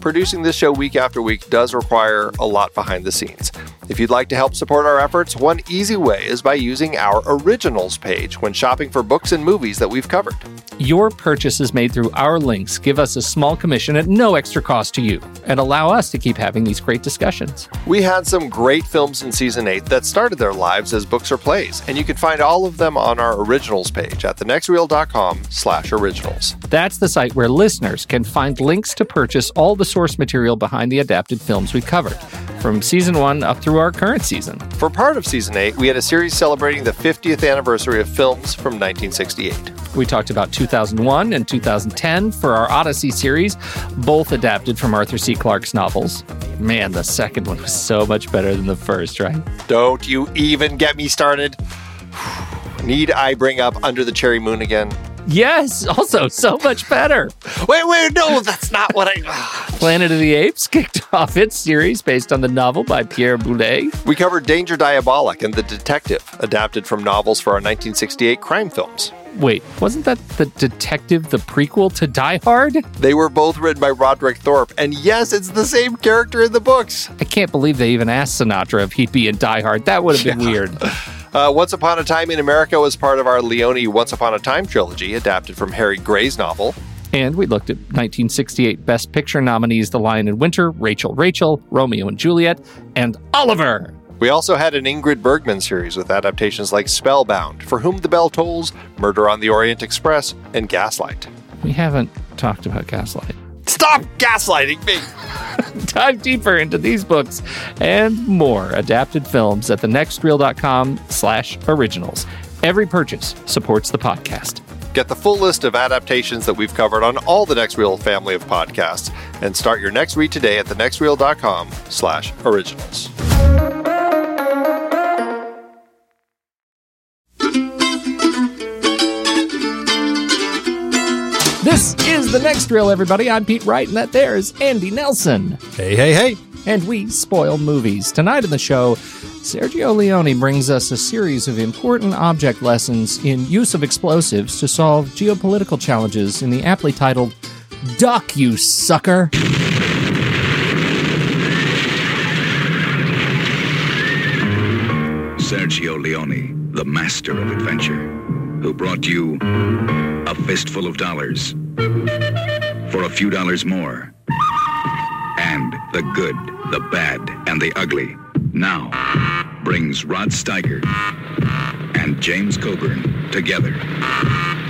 Producing this show week after week does require a lot behind the scenes. If you'd like to help support our efforts, one easy way is by using our originals page when shopping for books and movies that we've covered. Your purchases made through our links give us a small commission at no extra cost to you and allow us to keep having these great discussions. We had some great films in season 8 that started their lives as books or plays, and you can find all of them on our originals page at thenextreel.com slash originals. That's the site where listeners can find links to purchase all the source material behind the adapted films we covered, from season 1 up through our current season. For part of season 8, we had a series celebrating the 50th anniversary of films from 1968. We talked about 2001 and 2010 for our Odyssey series, both adapted from Arthur C. Clarke's novels. Man, the second one was so much better than the first, right? Don't you even get me started. Need I bring up Under the Cherry Moon again? Yes, also so much better. Wait, wait, no, that's not what I. Ah. Planet of the Apes kicked off its series based on the novel by Pierre Boulet. We covered Danger Diabolik and The Detective, adapted from novels for our 1968 crime films. Wait, wasn't that The Detective, the prequel to Die Hard? They were both written by Roderick Thorpe, and yes, it's the same character in the books. I can't believe they even asked Sinatra if he'd be in Die Hard. That would have been Yeah. weird. Uh, Once Upon a Time in America was part of our Leone Once Upon a Time trilogy, adapted from Harry Grey's novel. And we looked at 1968 Best Picture nominees The Lion in Winter, Rachel Rachel, Romeo and Juliet, and Oliver. We also had an Ingrid Bergman series with adaptations like Spellbound, For Whom the Bell Tolls, Murder on the Orient Express, and Gaslight. We haven't talked about Gaslight. Stop gaslighting me! Dive deeper into these books and more adapted films at thenextreel.com slash originals. Every purchase supports the podcast. Get the full list of adaptations that we've covered on all the Next Reel family of podcasts, and start your next read today at thenextreel.com slash originals. The next reel, everybody. I'm Pete Wright, and that there is Andy Nelson. Hey, hey, hey! And we spoil movies. Tonight in the show, Sergio Leone brings us a series of important object lessons in use of explosives to solve geopolitical challenges in the aptly titled Duck, You Sucker! Sergio Leone, the master of adventure, who brought you a fistful of dollars for a few dollars more. And the good, the bad, and the ugly now brings Rod Steiger and James Coburn together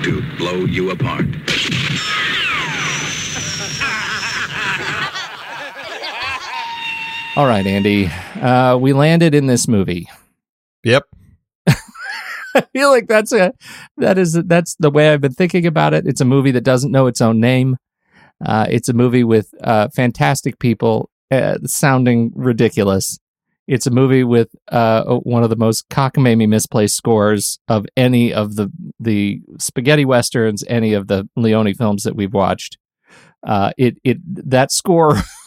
to blow you apart. All right, Andy. Uh, we landed in this movie. Yep. I feel like that's a that is that's the way I've been thinking about it. It's a movie that doesn't know its own name. Uh, it's a movie with uh, fantastic people uh, sounding ridiculous. It's a movie with uh, one of the most cockamamie misplaced scores of any of the the spaghetti westerns, any of the Leone films that we've watched. Uh, it it that score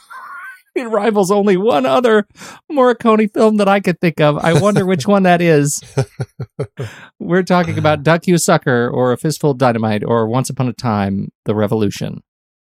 it rivals only one other Morricone film that I could think of. I wonder which one that is. We're talking about Duck You Sucker or A Fistful of Dynamite or Once Upon a Time, The Revolution.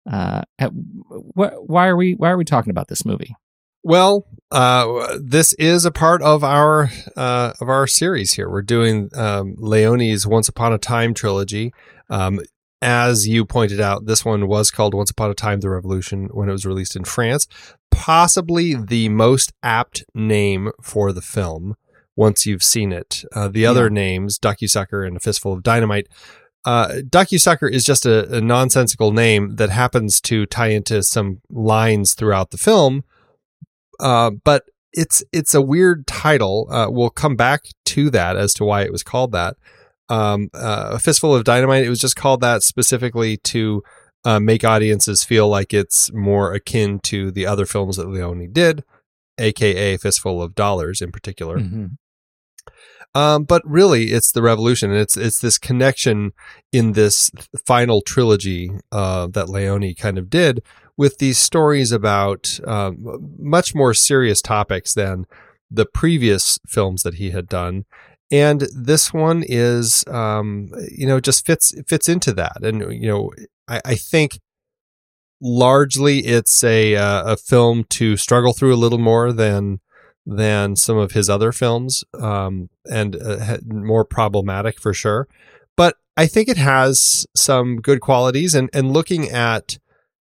Uh, wh- why are we why are we talking about this movie? Well, uh, this is a part of our uh, of our series here. We're doing um, Leone's Once Upon a Time trilogy. Um, as you pointed out, this one was called Once Upon a Time: The Revolution when it was released in France. Possibly the most apt name for the film once you've seen it. Uh, the other yeah. names, Duck You Sucker and A Fistful of Dynamite, uh, Duck You Sucker is just a, a, nonsensical name that happens to tie into some lines throughout the film. Uh, but it's it's a weird title. Uh, we'll come back to that as to why it was called that. Um, uh, a fistful of dynamite. It was just called that specifically to uh, make audiences feel like it's more akin to the other films that Leone did, aka Fistful of Dollars in particular. Mm-hmm. Um, but really, it's the revolution, and it's it's this connection in this final trilogy uh, that Leone kind of did with these stories about um, much more serious topics than the previous films that he had done. And this one is, um, you know, just fits fits into that, and you know, I, I think largely it's a uh, a film to struggle through a little more than than some of his other films, um, and uh, more problematic for sure. But I think it has some good qualities. And and looking at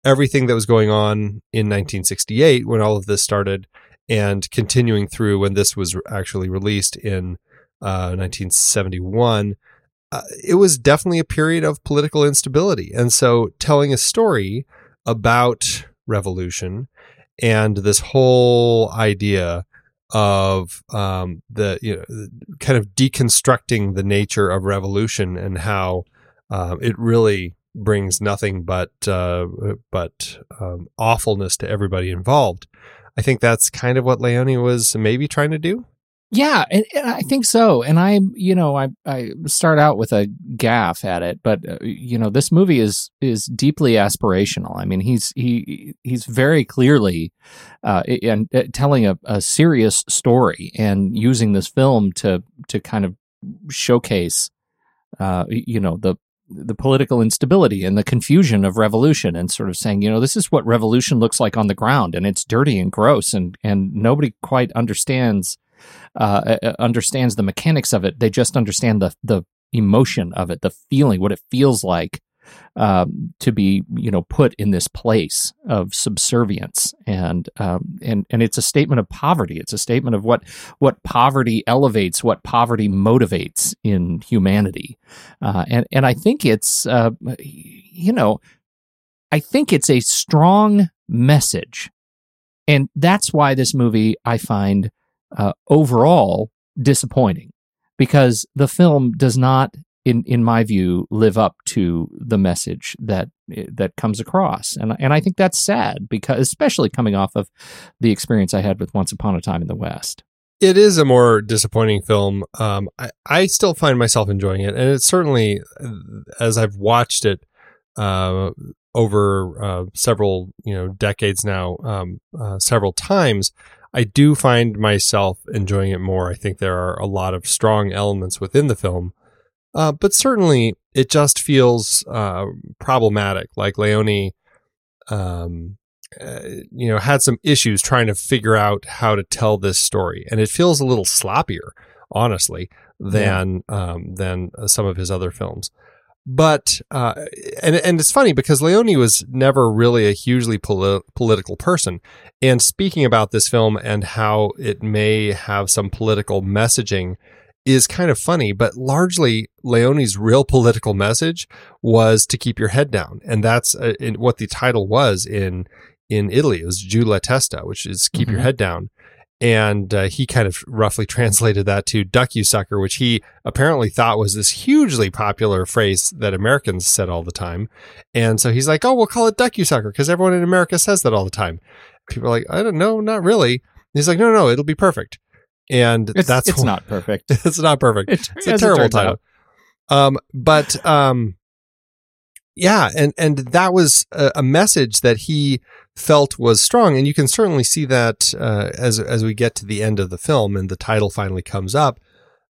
everything that was going on in 1968 when all of this started, and continuing through when this was actually released in uh, 1971. Uh, it was definitely a period of political instability. And so telling a story about revolution and this whole idea of um, the you know kind of deconstructing the nature of revolution and how uh, it really brings nothing but uh, but um, awfulness to everybody involved. I think that's kind of what Leone was maybe trying to do. Yeah, and, and, I think so. And I, you know, I I start out with a gaff at it, but uh, you know, this movie is is deeply aspirational. I mean, he's he he's very clearly uh, and uh, telling a, a serious story and using this film to to kind of showcase, uh, you know, the the political instability and the confusion of revolution and sort of saying, you know, this is what revolution looks like on the ground and it's dirty and gross and and nobody quite understands uh, understands the mechanics of it. They just understand the the emotion of it, the feeling, what it feels like um, to be, you know, put in this place of subservience, and um, and and it's a statement of poverty. It's a statement of what what poverty elevates, what poverty motivates in humanity, uh, and and I think it's, uh, you know, I think it's a strong message, and that's why this movie I find uh, overall disappointing because the film does not in in my view live up to the message that that comes across and and I think that's sad because especially coming off of the experience I had with Once Upon a Time in the West it is a more disappointing film. Um, I, I still find myself enjoying it, and it's certainly as I've watched it uh, over uh, several you know decades now, um, uh, several times. I do find myself enjoying it more. I think there are a lot of strong elements within the film, uh, but certainly it just feels uh, problematic. Like Leone, um, uh, you know, had some issues trying to figure out how to tell this story, and it feels a little sloppier, honestly, than yeah. um, than some of his other films but uh, and and it's funny because Leone was never really a hugely poli- political person. And speaking about this film and how it may have some political messaging is kind of funny, but largely Leone's real political message was to keep your head down, and that's uh, what the title was in in Italy. It was Giù la testa, which is keep mm-hmm. your head down. And uh, he kind of roughly translated that to "duck you sucker," which he apparently thought was this hugely popular phrase that Americans said all the time. And so he's like, "Oh, we'll call it duck you sucker because everyone in America says that all the time." People are like, "I don't know, not really." And he's like, "No, no, it'll be perfect." And It's, that's it's wh- not perfect. it's not perfect. It- It's a as it terrible title. Um, but um, yeah, and and that was a, a message that he felt was strong, and you can certainly see that uh, as as we get to the end of the film and the title finally comes up.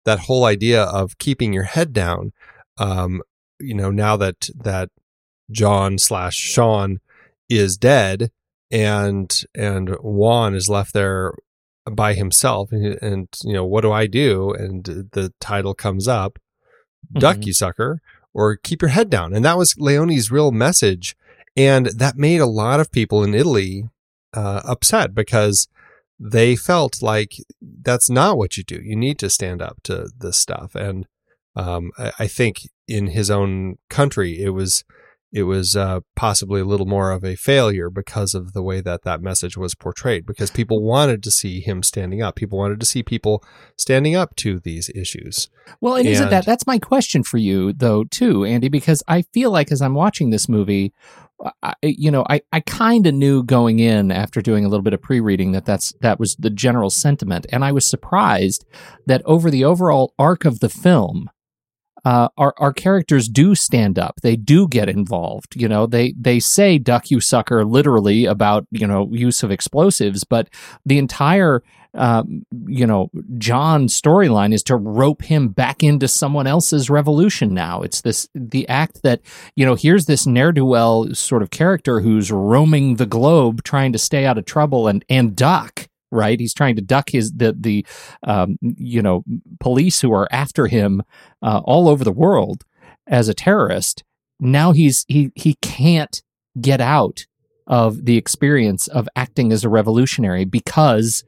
That whole idea of keeping your head down, um, you know, now that that John slash Sean is dead, and and Juan is left there by himself, and, and you know, what do I do? And the title comes up, duck Mhm. you sucker or keep your head down. And that was leone's real message. And that made a lot of people in italy uh, upset because they felt like that's not what you do. You need to stand up to this stuff. And um, I, I think in his own country it was it was uh, possibly a little more of a failure because of the way that that message was portrayed because people wanted to see him standing up people wanted to see people standing up to these issues Well, and isn't that that's my question for you though too, Andy? Because I feel like as I'm watching this movie, I, you know, I, I kind of knew going in after doing a little bit of pre-reading that that's that was the general sentiment, and I was surprised that over the overall arc of the film, uh, our our characters do stand up. They do get involved. You know, they they say "duck you sucker" literally about you know use of explosives, but the entire um, you know John's storyline is to rope him back into someone else's revolution. Now it's this the act that you know here's this ne'er do well sort of character who's roaming the globe trying to stay out of trouble and and duck. Right, he's trying to duck his the the um, you know police who are after him uh, all over the world as a terrorist. Now he's he he can't get out of the experience of acting as a revolutionary because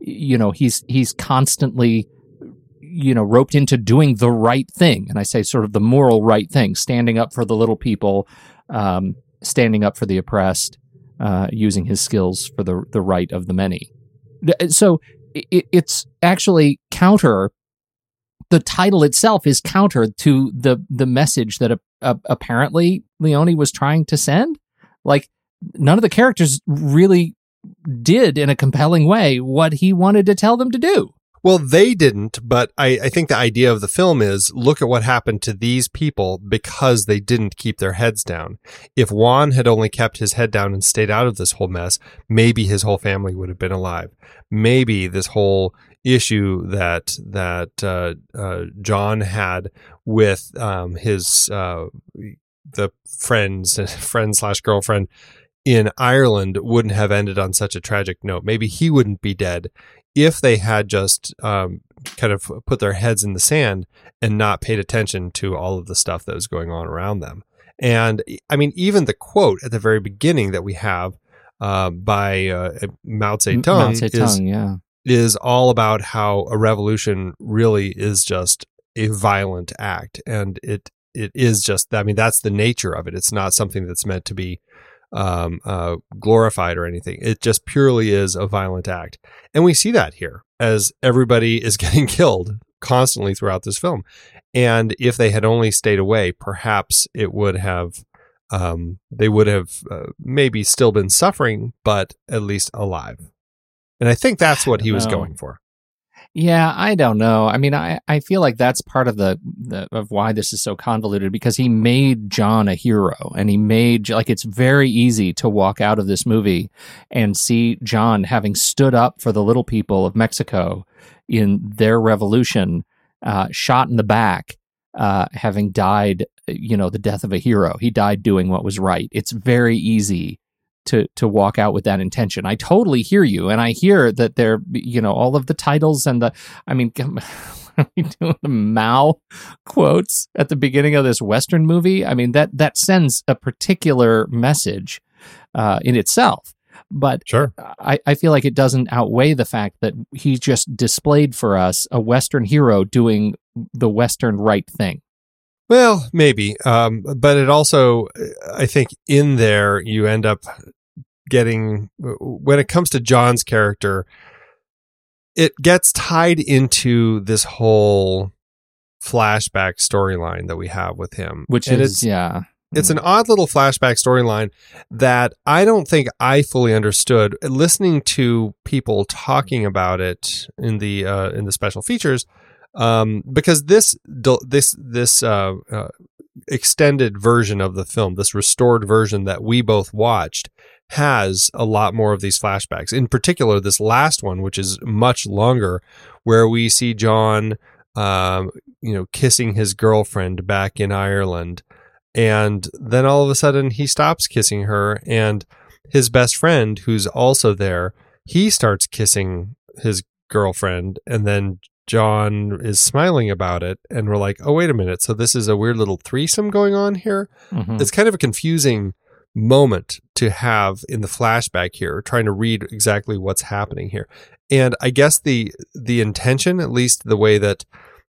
you know he's he's constantly you know roped into doing the right thing. And i say sort of the moral right thing standing up for the little people um, standing up for the oppressed uh, using his skills for the the right of the many so it, it's actually counter the title itself is counter to the the message that uh, apparently leone was trying to send like none of the characters really did in a compelling way what he wanted to tell them to do. Well, they didn't, but I, I think the idea of the film is look at what happened to these people because they didn't keep their heads down. If Juan had only kept his head down and stayed out of this whole mess, maybe his whole family would have been alive. Maybe this whole issue that that uh, uh, John had with um, his uh, the friends friend slash girlfriend in Ireland wouldn't have ended on such a tragic note. Maybe he wouldn't be dead if they had just um, kind of put their heads in the sand and not paid attention to all of the stuff that was going on around them. And I mean, even the quote at the very beginning that we have uh, by uh, Mao Zedong, Mao is, yeah. is all about how a revolution really is just a violent act, and it it is just. I mean, that's the nature of it. It's not something that's meant to be um, uh, glorified or anything. It just purely is a violent act. And we see that here as everybody is getting killed constantly throughout this film. And if they had only stayed away, perhaps it would have, um, they would have uh, maybe still been suffering, but at least alive. And I think that's what he was going for. Yeah, I don't know. I mean, I, I feel like that's part of the, the of why this is so convoluted because he made John a hero and he made like it's very easy to walk out of this movie and see John having stood up for the little people of Mexico in their revolution, uh, shot in the back, uh, having died, you know, the death of a hero. He died doing what was right. It's very easy to to walk out with that intention. I totally hear you, and I hear that they're you know all of the titles and the. I mean, are we doing the Mao quotes at the beginning of this Western movie? I mean that that sends a particular message uh, in itself. But Sure. I, I feel like it doesn't outweigh the fact that he just displayed for us a Western hero doing the Western right thing. Well, maybe. Um, but it also, I think in there, you end up getting, when it comes to John's character, it gets tied into this whole flashback storyline that we have with him, which And is it's yeah. it's an odd little flashback storyline that I don't think I fully understood. Listening to people talking about it in the uh, in the special features, um, because this this this uh, uh, extended version of the film, this restored version that we both watched, has a lot more of these flashbacks. In particular, this last one, which is much longer, where we see John, um, you know, kissing his girlfriend back in Ireland and then all of a sudden he stops kissing her and his best friend who's also there he starts kissing his girlfriend and then john is smiling about it and we're like oh wait a minute so this is a weird little threesome going on here Mhm. it's kind of a confusing moment to have in the flashback here trying to read exactly what's happening here. And i guess the the intention at least the way that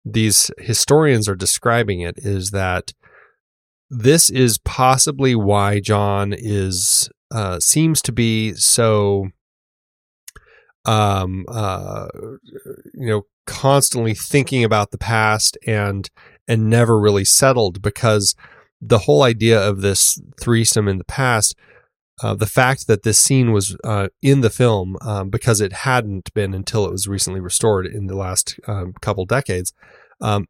these historians are describing it is that this is possibly why john is uh seems to be so um uh you know constantly thinking about the past and and never really settled because the whole idea of this threesome in the past, uh, the fact that this scene was uh, in the film um, because it hadn't been until it was recently restored in the last um, couple decades, um,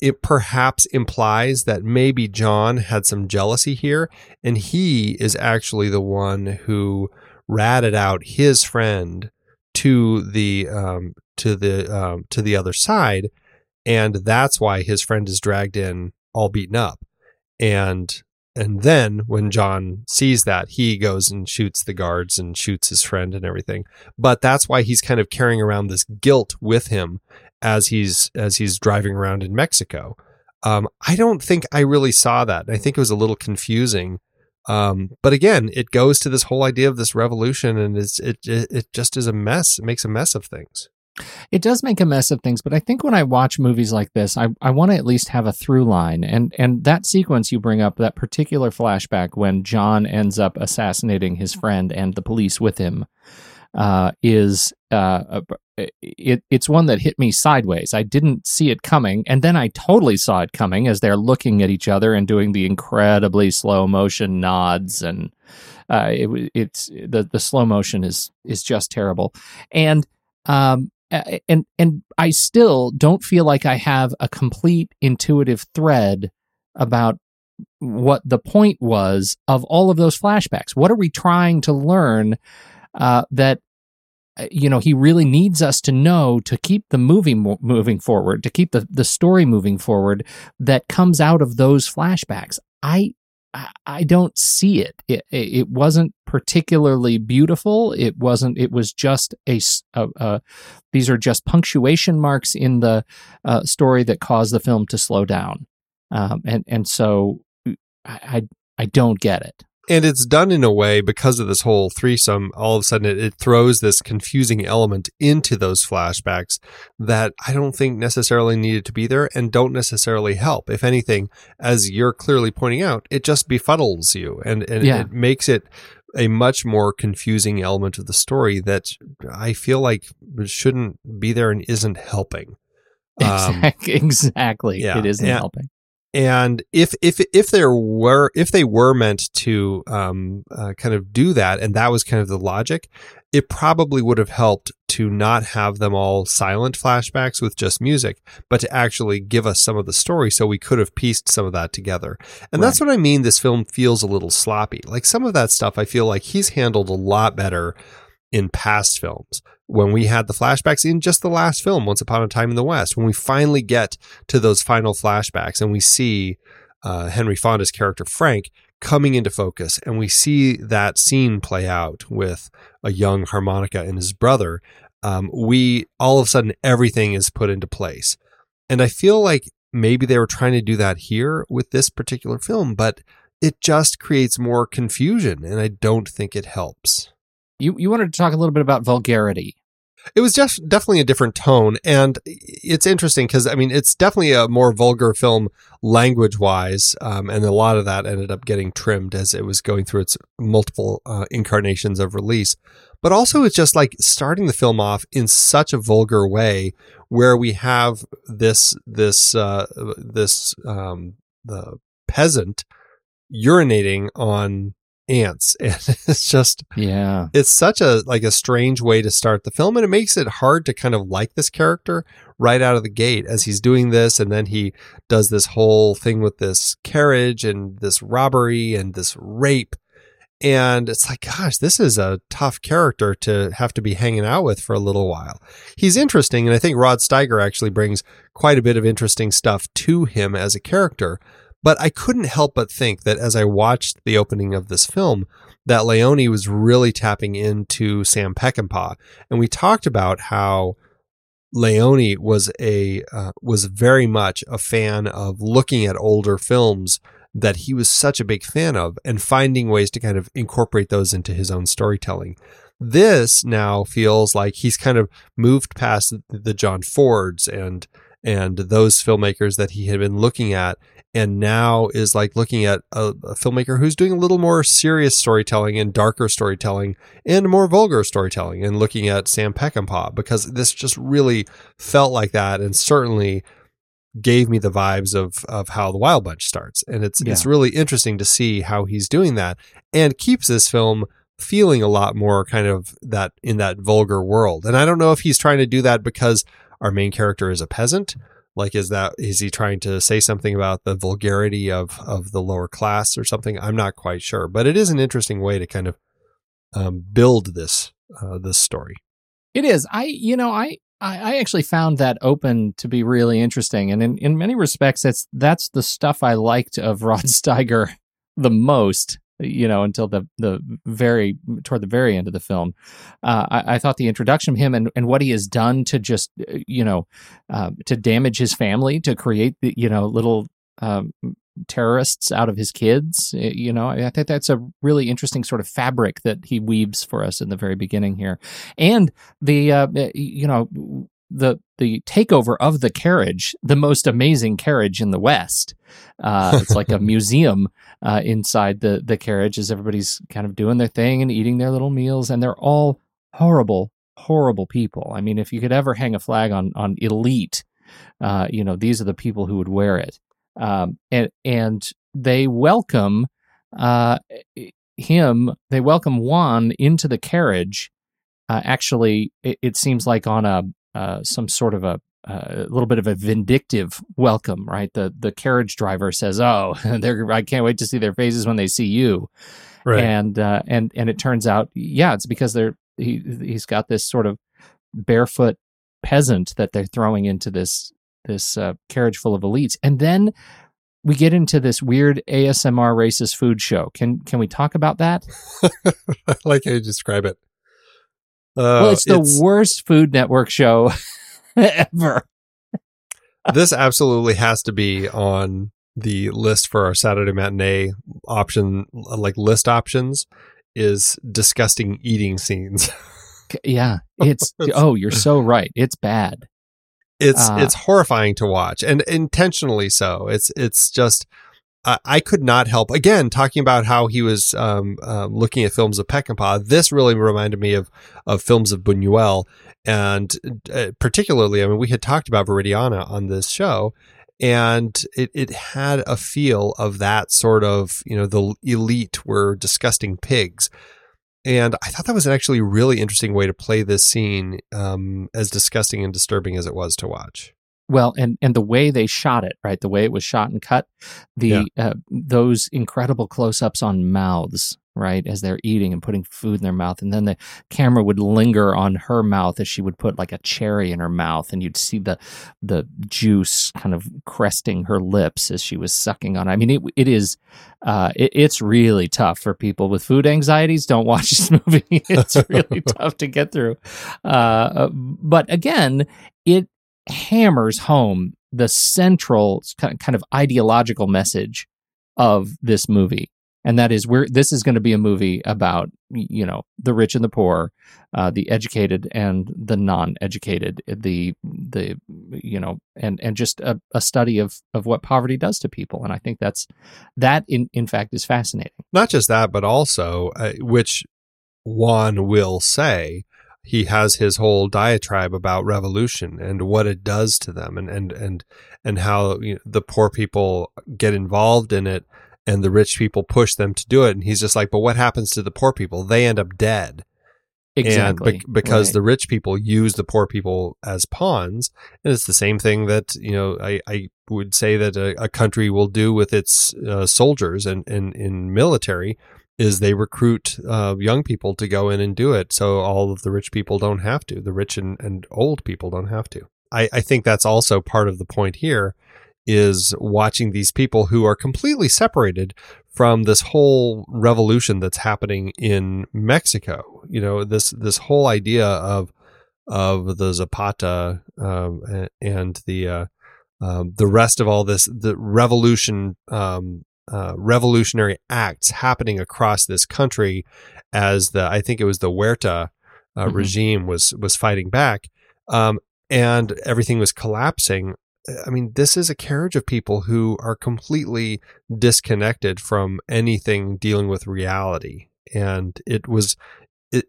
it perhaps implies that maybe John had some jealousy here, and he is actually the one who ratted out his friend to the um, to the um, to the other side, and that's why his friend is dragged in all beaten up and and then when John sees that, he goes and shoots the guards and shoots his friend and everything. But that's why he's kind of carrying around this guilt with him as he's as he's driving around in Mexico. Um, I don't think I really saw that. I think it was a little confusing. Um, but again, it goes to this whole idea of this revolution, and it's it it, it just is a mess. It makes a mess of things. It does make a mess of things, but I think when I watch movies like this, I, I want to at least have a through line. And and that sequence you bring up, that particular flashback when John ends up assassinating his friend and the police with him, uh, is uh, it, it's one that hit me sideways. I didn't see it coming, and then I totally saw it coming as they're looking at each other and doing the incredibly slow motion nods, and uh, it, it's the the slow motion is is just terrible, and um, and and I still don't feel like I have a complete intuitive thread about what the point was of all of those flashbacks. What are we trying to learn uh, that uh, you know he really needs us to know to keep the movie mo- moving forward, to keep the the story moving forward that comes out of those flashbacks. I I- don't see it. It it wasn't particularly beautiful. It wasn't. It was just a. these are just punctuation marks in the uh, story that cause the film to slow down. Um, and and so I I don't get it. And it's done in a way because of this whole threesome all of a sudden it, it throws this confusing element into those flashbacks that i don't think necessarily needed to be there and don't necessarily help if anything as you're clearly pointing out it just befuddles you and, and Yeah. it makes it a much more confusing element of the story that i feel like shouldn't be there and isn't helping Um, exactly. yeah, It isn't yeah. helping. And if if if there were if they were meant to um, uh, kind of do that and that was kind of the logic it probably would have helped to not have them all silent flashbacks with just music but to actually give us some of the story so we could have pieced some of that together. And that's what i mean this film feels a little sloppy. Like some of that stuff i feel like he's handled a lot better in past films when we had the flashbacks in just the last film once upon a time in the west when we finally get to those final flashbacks and we see uh, Henry Fonda's character Frank coming into focus and we see that scene play out with a young harmonica and his brother um, we all of a sudden everything is put into place. And I feel like maybe they were trying to do that here with this particular film but it just creates more confusion and I don't think it helps You you wanted to talk a little bit about vulgarity. It was just definitely a different tone, and it's interesting because I mean it's definitely a more vulgar film language wise, um, and a lot of that ended up getting trimmed as it was going through its multiple uh, incarnations of release. But also, it's just like starting the film off in such a vulgar way, where we have this this uh, this um, the peasant urinating on ants. And it's just Yeah. it's such a like a strange way to start the film and it makes it hard to kind of like this character right out of the gate as he's doing this and then he does this whole thing with this carriage and this robbery and this rape. And it's like gosh this is a tough character to have to be hanging out with for a little while. He's interesting and i think rod steiger actually brings quite a bit of interesting stuff to him as a character but I couldn't help but think that as I watched the opening of this film, that Leone was really tapping into Sam Peckinpah, and we talked about how Leone was a uh, was very much a fan of looking at older films that he was such a big fan of and finding ways to kind of incorporate those into his own storytelling. This now feels like he's kind of moved past the John Fords and and those filmmakers that he had been looking at and now is like looking at a, a, filmmaker who's doing a little more serious storytelling and darker storytelling and more vulgar storytelling and looking at Sam Peckinpah because this just really felt like that and certainly gave me the vibes of of how the Wild Bunch starts and it's Yeah. it's really interesting to see how he's doing that and keeps this film feeling a lot more kind of that in that vulgar world and I don't know if he's trying to do that because our main character is a peasant like is that is he trying to say something about the vulgarity of of the lower class or something i'm not quite sure but it is an interesting way to kind of um, build this uh, this story It is. I, you know, I, I, actually found that open to be really interesting, and in, in many respects, that's that's the stuff I liked of Rod Steiger the most. You know, until the the very toward the very end of the film, uh, I, I thought the introduction of him and, and what he has done to just uh, you know uh, to damage his family, to create the you know little um, terrorists out of his kids. uh, You know, I think that's a really interesting sort of fabric that he weaves for us in the very beginning here, and the uh, you know the the takeover of the carriage, the most amazing carriage in the West. Uh, it's like a museum uh, inside the the carriage as everybody's kind of doing their thing and eating their little meals, and they're all horrible, horrible people. I mean, if you could ever hang a flag on on elite, uh, you know, these are the people who would wear it, um, and and they welcome uh, him. They welcome Juan into the carriage. Uh, actually, it, it seems like on a uh, some sort of a a little bit of a vindictive welcome, right? The the carriage driver says, "Oh, they're I can't wait to see their faces when they see you." And uh, and and it turns out, yeah, it's because they're he he's got this sort of barefoot peasant that they're throwing into this this uh, carriage full of elites, and then we get into this weird ASMR racist food show. Can can we talk about that? I like how you describe it well, Uh, it's the worst Food Network show ever. this absolutely has to be on the list for our Saturday matinee option, like list options, is disgusting eating scenes. Yeah, it's oh, you're so right. It's bad. It's Uh, it's horrifying to watch, and intentionally so. It's it's just I, could not help. Again, talking about how he was um, um, looking at films of Peckinpah, this really reminded me of of films of Buñuel, and uh, particularly, I mean, we had talked about Viridiana on this show, and it it had a feel of that sort of you know the elite were disgusting pigs. And I thought that was actually really interesting way to play this scene, um, as disgusting and disturbing as it was to watch. Well, and and the way they shot it, right? The way it was shot and cut, the Yeah. uh, those incredible close-ups on mouths, right, as they're eating and putting food in their mouth, and then the camera would linger on her mouth as she would put like a cherry in her mouth, and you'd see the the juice kind of cresting her lips as she was sucking on. it. I mean, it it is, uh, it, it's really tough for people with food anxieties. Don't watch this movie; it's really tough to get through. Uh, but again, it hammers home the central kind of ideological message of this movie. and that is where this is going to be a movie about you know the rich and the poor, uh, the educated and the non-educated, the the you know, and and just a, a study of of what poverty does to people, and I think that's that in in fact is fascinating. Not just that, but also uh, which Juan will say he has his whole diatribe about revolution and what it does to them and and and and how you know, the poor people get involved in it and the rich people push them to do it and he's just like but what happens to the poor people they end up dead Exactly. and be- because right. the rich people use the poor people as pawns and it's the same thing that you know i, I would say that a, a country will do with its uh, soldiers and in, in military is they recruit uh, young people to go in and do it. So all of the rich people don't have to. The rich and, and old people don't have to. I, I think that's also part of the point here is watching these people who are completely separated from this whole revolution that's happening in Mexico. You know, this this whole idea of of the Zapata um, and the uh, um, the rest of all this, the revolution, um, uh, revolutionary acts happening across this country, as the I think it was the Huerta uh, Mhm. regime was was fighting back, um, and everything was collapsing. I mean, this is a carriage of people who are completely disconnected from anything dealing with reality, and it was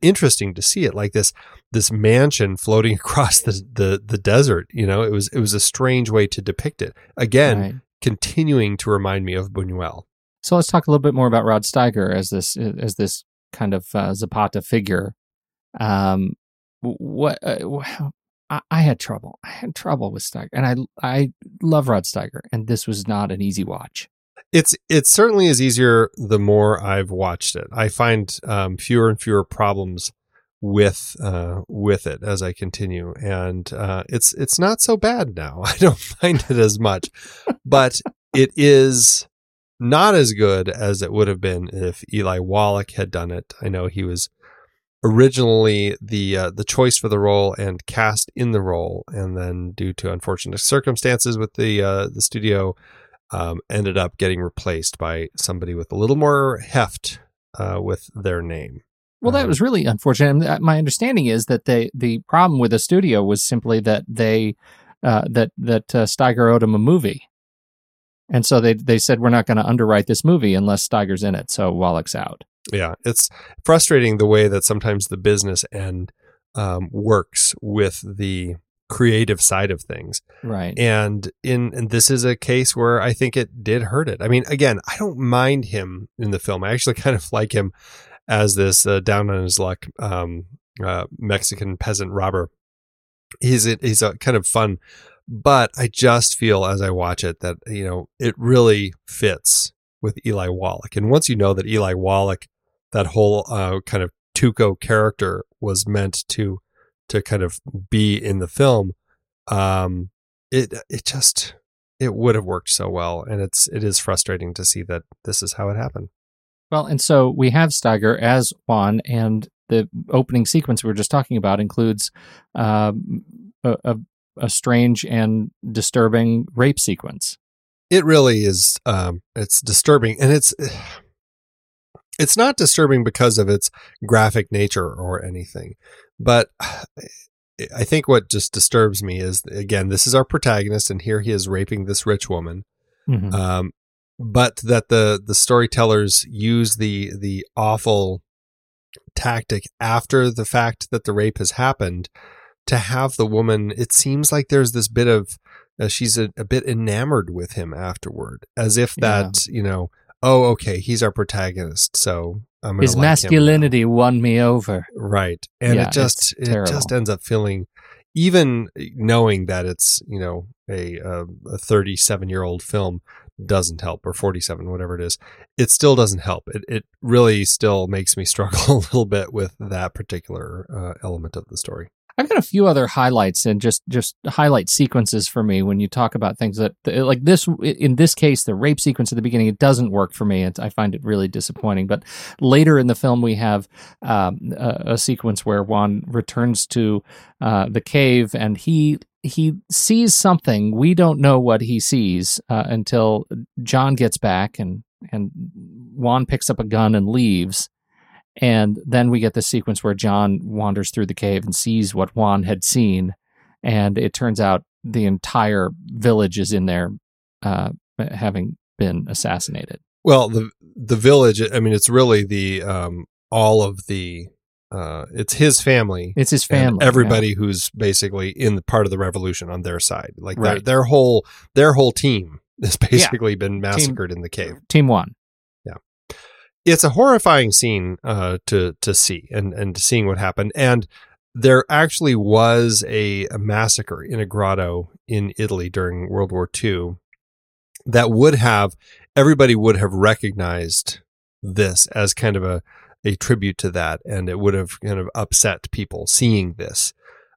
interesting to see it like this this mansion floating across the, the the desert. You know, it was it was a strange way to depict it. Again, Right. Continuing to remind me of Buñuel. So let's talk a little bit more about Rod Steiger as this as this kind of uh, Zapata figure. Um, what uh, I, I had trouble. I had trouble with Steiger, and I I love Rod Steiger, and this was not an easy watch. It's it certainly is easier the more I've watched it. I find um, fewer and fewer problems with uh, with it as I continue, and uh, it's it's not so bad now. I don't find it as much, but it is not as good as it would have been if Eli Wallach had done it. I know he was originally the uh, the choice for the role and cast in the role, and then due to unfortunate circumstances with the uh, the studio, um, ended up getting replaced by somebody with a little more heft uh, with their name. Well, that Um, was really unfortunate. Uh, My understanding is that they the problem with the studio was simply that they uh, that that uh, Steiger owed him a movie, and so they they said we're not going to underwrite this movie unless Steiger's in it. So Wallach's out. Yeah, it's frustrating the way that sometimes the business end um, works with the creative side of things. Right. And in and this is a case where I think it did hurt it. I mean, again, I don't mind him in the film. I actually kind of like him as this uh, down on his luck um, uh, Mexican peasant robber. He's a, he's a kind of fun, but I just feel as I watch it that you know it really fits with Eli Wallach. And once you know that Eli Wallach, that whole uh, kind of Tuco character was meant to to kind of be in the film, um, it it just it would have worked so well, and it's it is frustrating to see that this is how it happened. Well, and so we have Steiger as Juan, and the opening sequence we were just talking about includes um, a, a, a strange and disturbing rape sequence. It really is. Um, it's disturbing, and it's it's not disturbing because of its graphic nature or anything, but I think what just disturbs me is again, this is our protagonist, and here he is raping this rich woman. Mhm. um, but that the the storytellers use the the awful tactic after the fact that the rape has happened to have the woman it seems like there's this bit of uh, she's a, a bit enamored with him afterward as if that you know oh okay he's our protagonist so I'm His like masculinity won me over. Right. And Yeah, it just it just ends up feeling even knowing that it's, you know, a a 37 year old film doesn't help or 47 whatever it is. It still doesn't help. It it really still makes me struggle a little bit with that particular uh, element of the story. I've got a few other highlights and just just highlight sequences for me when you talk about things that like this in this case the rape sequence at the beginning it doesn't work for me I find it really disappointing but later in the film we have um, a, a sequence where Juan returns to uh, the cave and he he sees something we don't know what he sees uh, until John gets back and and Juan picks up a gun and leaves. And then we get the sequence where John wanders through the cave and sees what Juan had seen, and it turns out the entire village is in there, uh, having been assassinated. Well, the the village. I mean, it's really the um, all of the. Uh, it's his family. It's his family. everybody who's basically in the part of the revolution on their side. Like their Right. their whole their whole team has basically been massacred in the cave. Team one. Yeah, it's a horrifying scene uh, to to see and and seeing what happened. And there actually was a, a massacre in a grotto in Italy during World War II that would have everybody would have recognized this as kind of a a tribute to that, and it would have kind of upset people seeing this.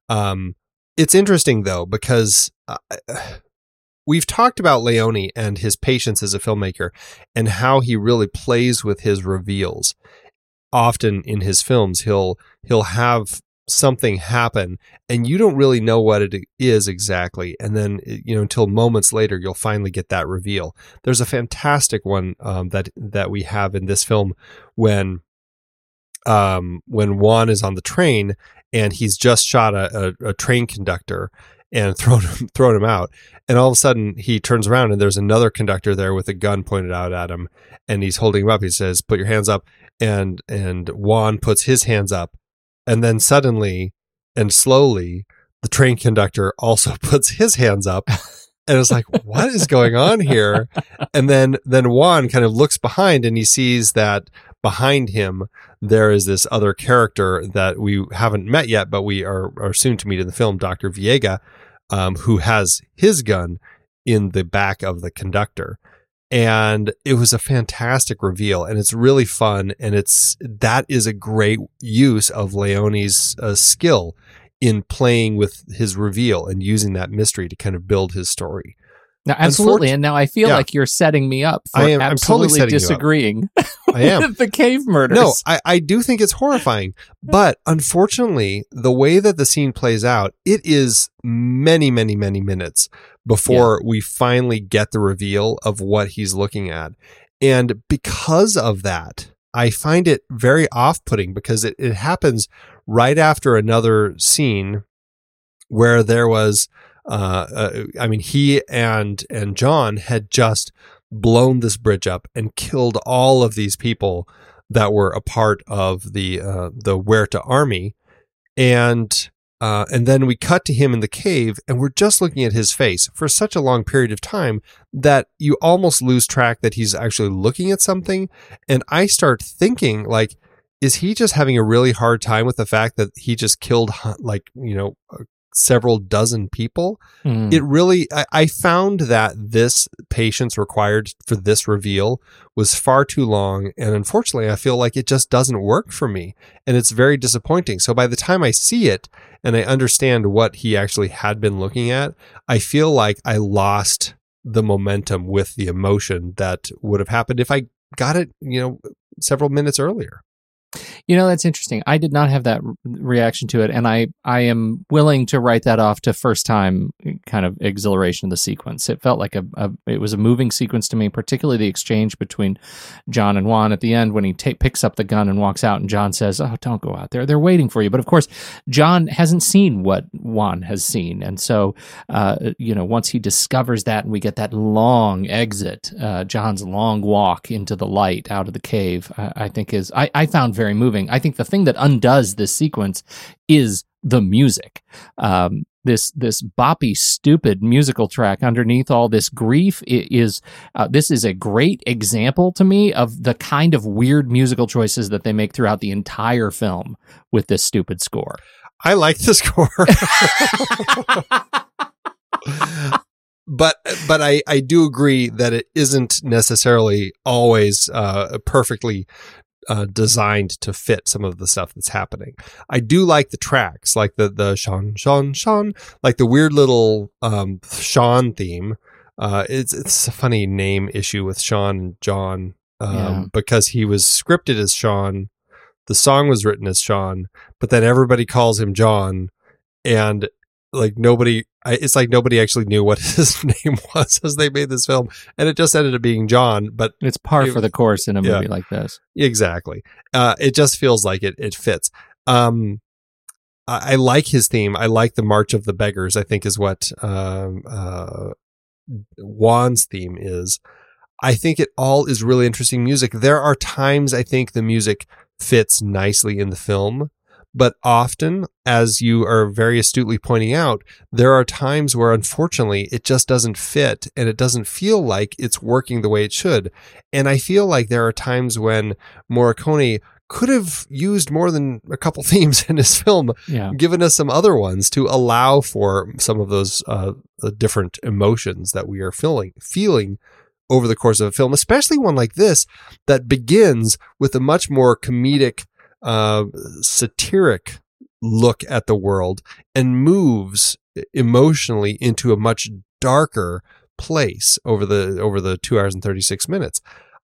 Um, it's interesting though because. Uh, We've talked about Leone and his patience as a filmmaker and how he really plays with his reveals. Often in his films, he'll he'll have something happen and you don't really know what it is exactly and then you know until moments later you'll finally get that reveal there's a fantastic one um, that that we have in this film when um when Juan is on the train and he's just shot a, a, a train conductor and thrown him thrown him out. And all of a sudden he turns around and there's another conductor there with a gun pointed out at him. And he's holding him up. He says put your hands up. And and Juan puts his hands up. And then suddenly and slowly the train conductor also puts his hands up. And it's like what is going on here? And then then Juan kind of looks behind and he sees that behind him there is this other character that we haven't met yet but we are are soon to meet in the film Dr. Villega um, who has his gun in the back of the conductor and it was a fantastic reveal and it's really fun and it's that is a great use of leone's uh, skill in playing with his reveal and using that mystery to kind of build his story Now, absolutely. And now I feel Yeah. like you're setting me up for I am- I'm totally absolutely up. disagreeing i am with the cave murders. No, I, I do think it's horrifying. But unfortunately, the way that the scene plays out, it is many, many, many minutes before we finally get the reveal of what he's looking at. And because of that, I find it very off putting because it, it happens right after another scene where there was uh I mean he and and John had just blown this bridge up and killed all of these people that were a part of the uh, the Huerta army, and uh, and then we cut to him in the cave, and we're just looking at his face for such a long period of time that you almost lose track that he's actually looking at something, and I start thinking like. Is he just having a really hard time with the fact that he just killed like you know uh, several dozen people? Mm. it really I, I found that this patience required for this reveal was far too long and unfortunately i feel like it just doesn't work for me and it's very disappointing so by the time i see it and i understand what he actually had been looking at i feel like i lost the momentum with the emotion that would have happened if i got it you know several minutes earlier You know, that's interesting. I did not have that re- reaction to it, and I, I am willing to write that off to first time kind of exhilaration of the sequence. It felt like a, a it was a moving sequence to me, particularly the exchange between John and Juan at the end when he ta- picks up the gun and walks out, and John says, "Oh, don't go out there. They're waiting for you." But of course, John hasn't seen what Juan has seen, and so uh, you know, once he discovers that, and we get that long exit, uh, John's long walk into the light out of the cave, I, I think is I, I found very moving. I think the thing that undoes this sequence is the music. Um, this this boppy, stupid musical track underneath all this grief is uh, this is a great example to me of the kind of weird musical choices that they make throughout the entire film with this stupid score. I like the score. but but I, I do agree that it isn't necessarily always uh, perfectly uh, designed to fit some of the stuff that's happening. I do like the tracks, like the the Sean Sean Sean, like the weird little um, Sean theme. Uh, it's it's a funny name issue with Sean and John um, Yeah. because he was scripted as Sean, the song was written as Sean, but then everybody calls him John, and like nobody I, it's like nobody actually knew what his name was as they made this film, and it just ended up being John. But It's par It- for the course in a yeah. movie like this. exactly, uh, it just feels like it it fits. Um, I, I like his theme. I like the March of the Beggars. I think is what um, uh, Juan's theme is. I think it all is really interesting music. There are times I think the music fits nicely in the film, but often, as you are very astutely pointing out, there are times where unfortunately it just doesn't fit and it doesn't feel like it's working the way it should. And I feel like there are times when Morricone could have used more than a couple themes in his film Yeah. given us some other ones to allow for some of those uh, different emotions that we are feeling feeling over the course of a film, especially one like this that begins with a much more comedic, uh, satiric look at the world and moves emotionally into a much darker place over the over the two hours and thirty six minutes.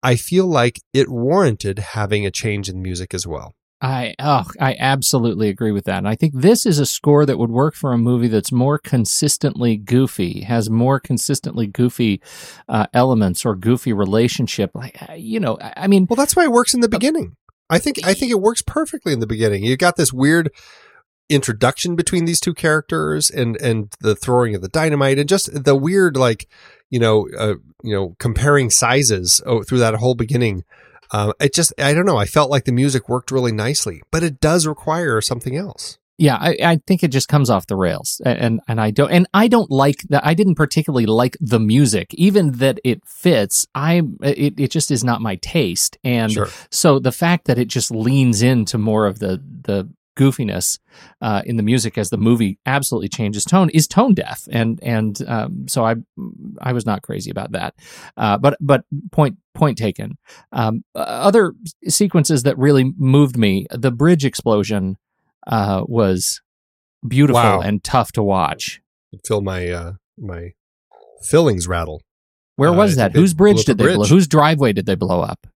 I feel like it warranted having a change in music as well. I oh, I absolutely agree with that. And I think this is a score that would work for a movie that's more consistently goofy, has more consistently goofy uh, elements or goofy relationship. Like uh, you know, I I mean, Well, that's why it works in the beginning. I think I think it works perfectly in the beginning. You got this weird introduction between these two characters and and the throwing of the dynamite and just the weird like you know uh, you know comparing sizes oh, through that whole beginning. Um, it just I don't know. I felt like the music worked really nicely, but it does require something else. Yeah, I, I think it just comes off the rails, and and I don't and I don't like that. I didn't particularly like the music, even that it fits. I it it just is not my taste, and Sure. So the fact that it just leans into more of the the goofiness uh, in the music as the movie absolutely changes tone is tone deaf, and and um, so I I was not crazy about that. Uh, but but point point taken. Um, other sequences that really moved me: the bridge explosion uh, was beautiful Wow. and tough to watch. Feel my uh, my fillings rattle. Where Uh, was that? Whose bridge did they blow? Whose driveway did they blow up?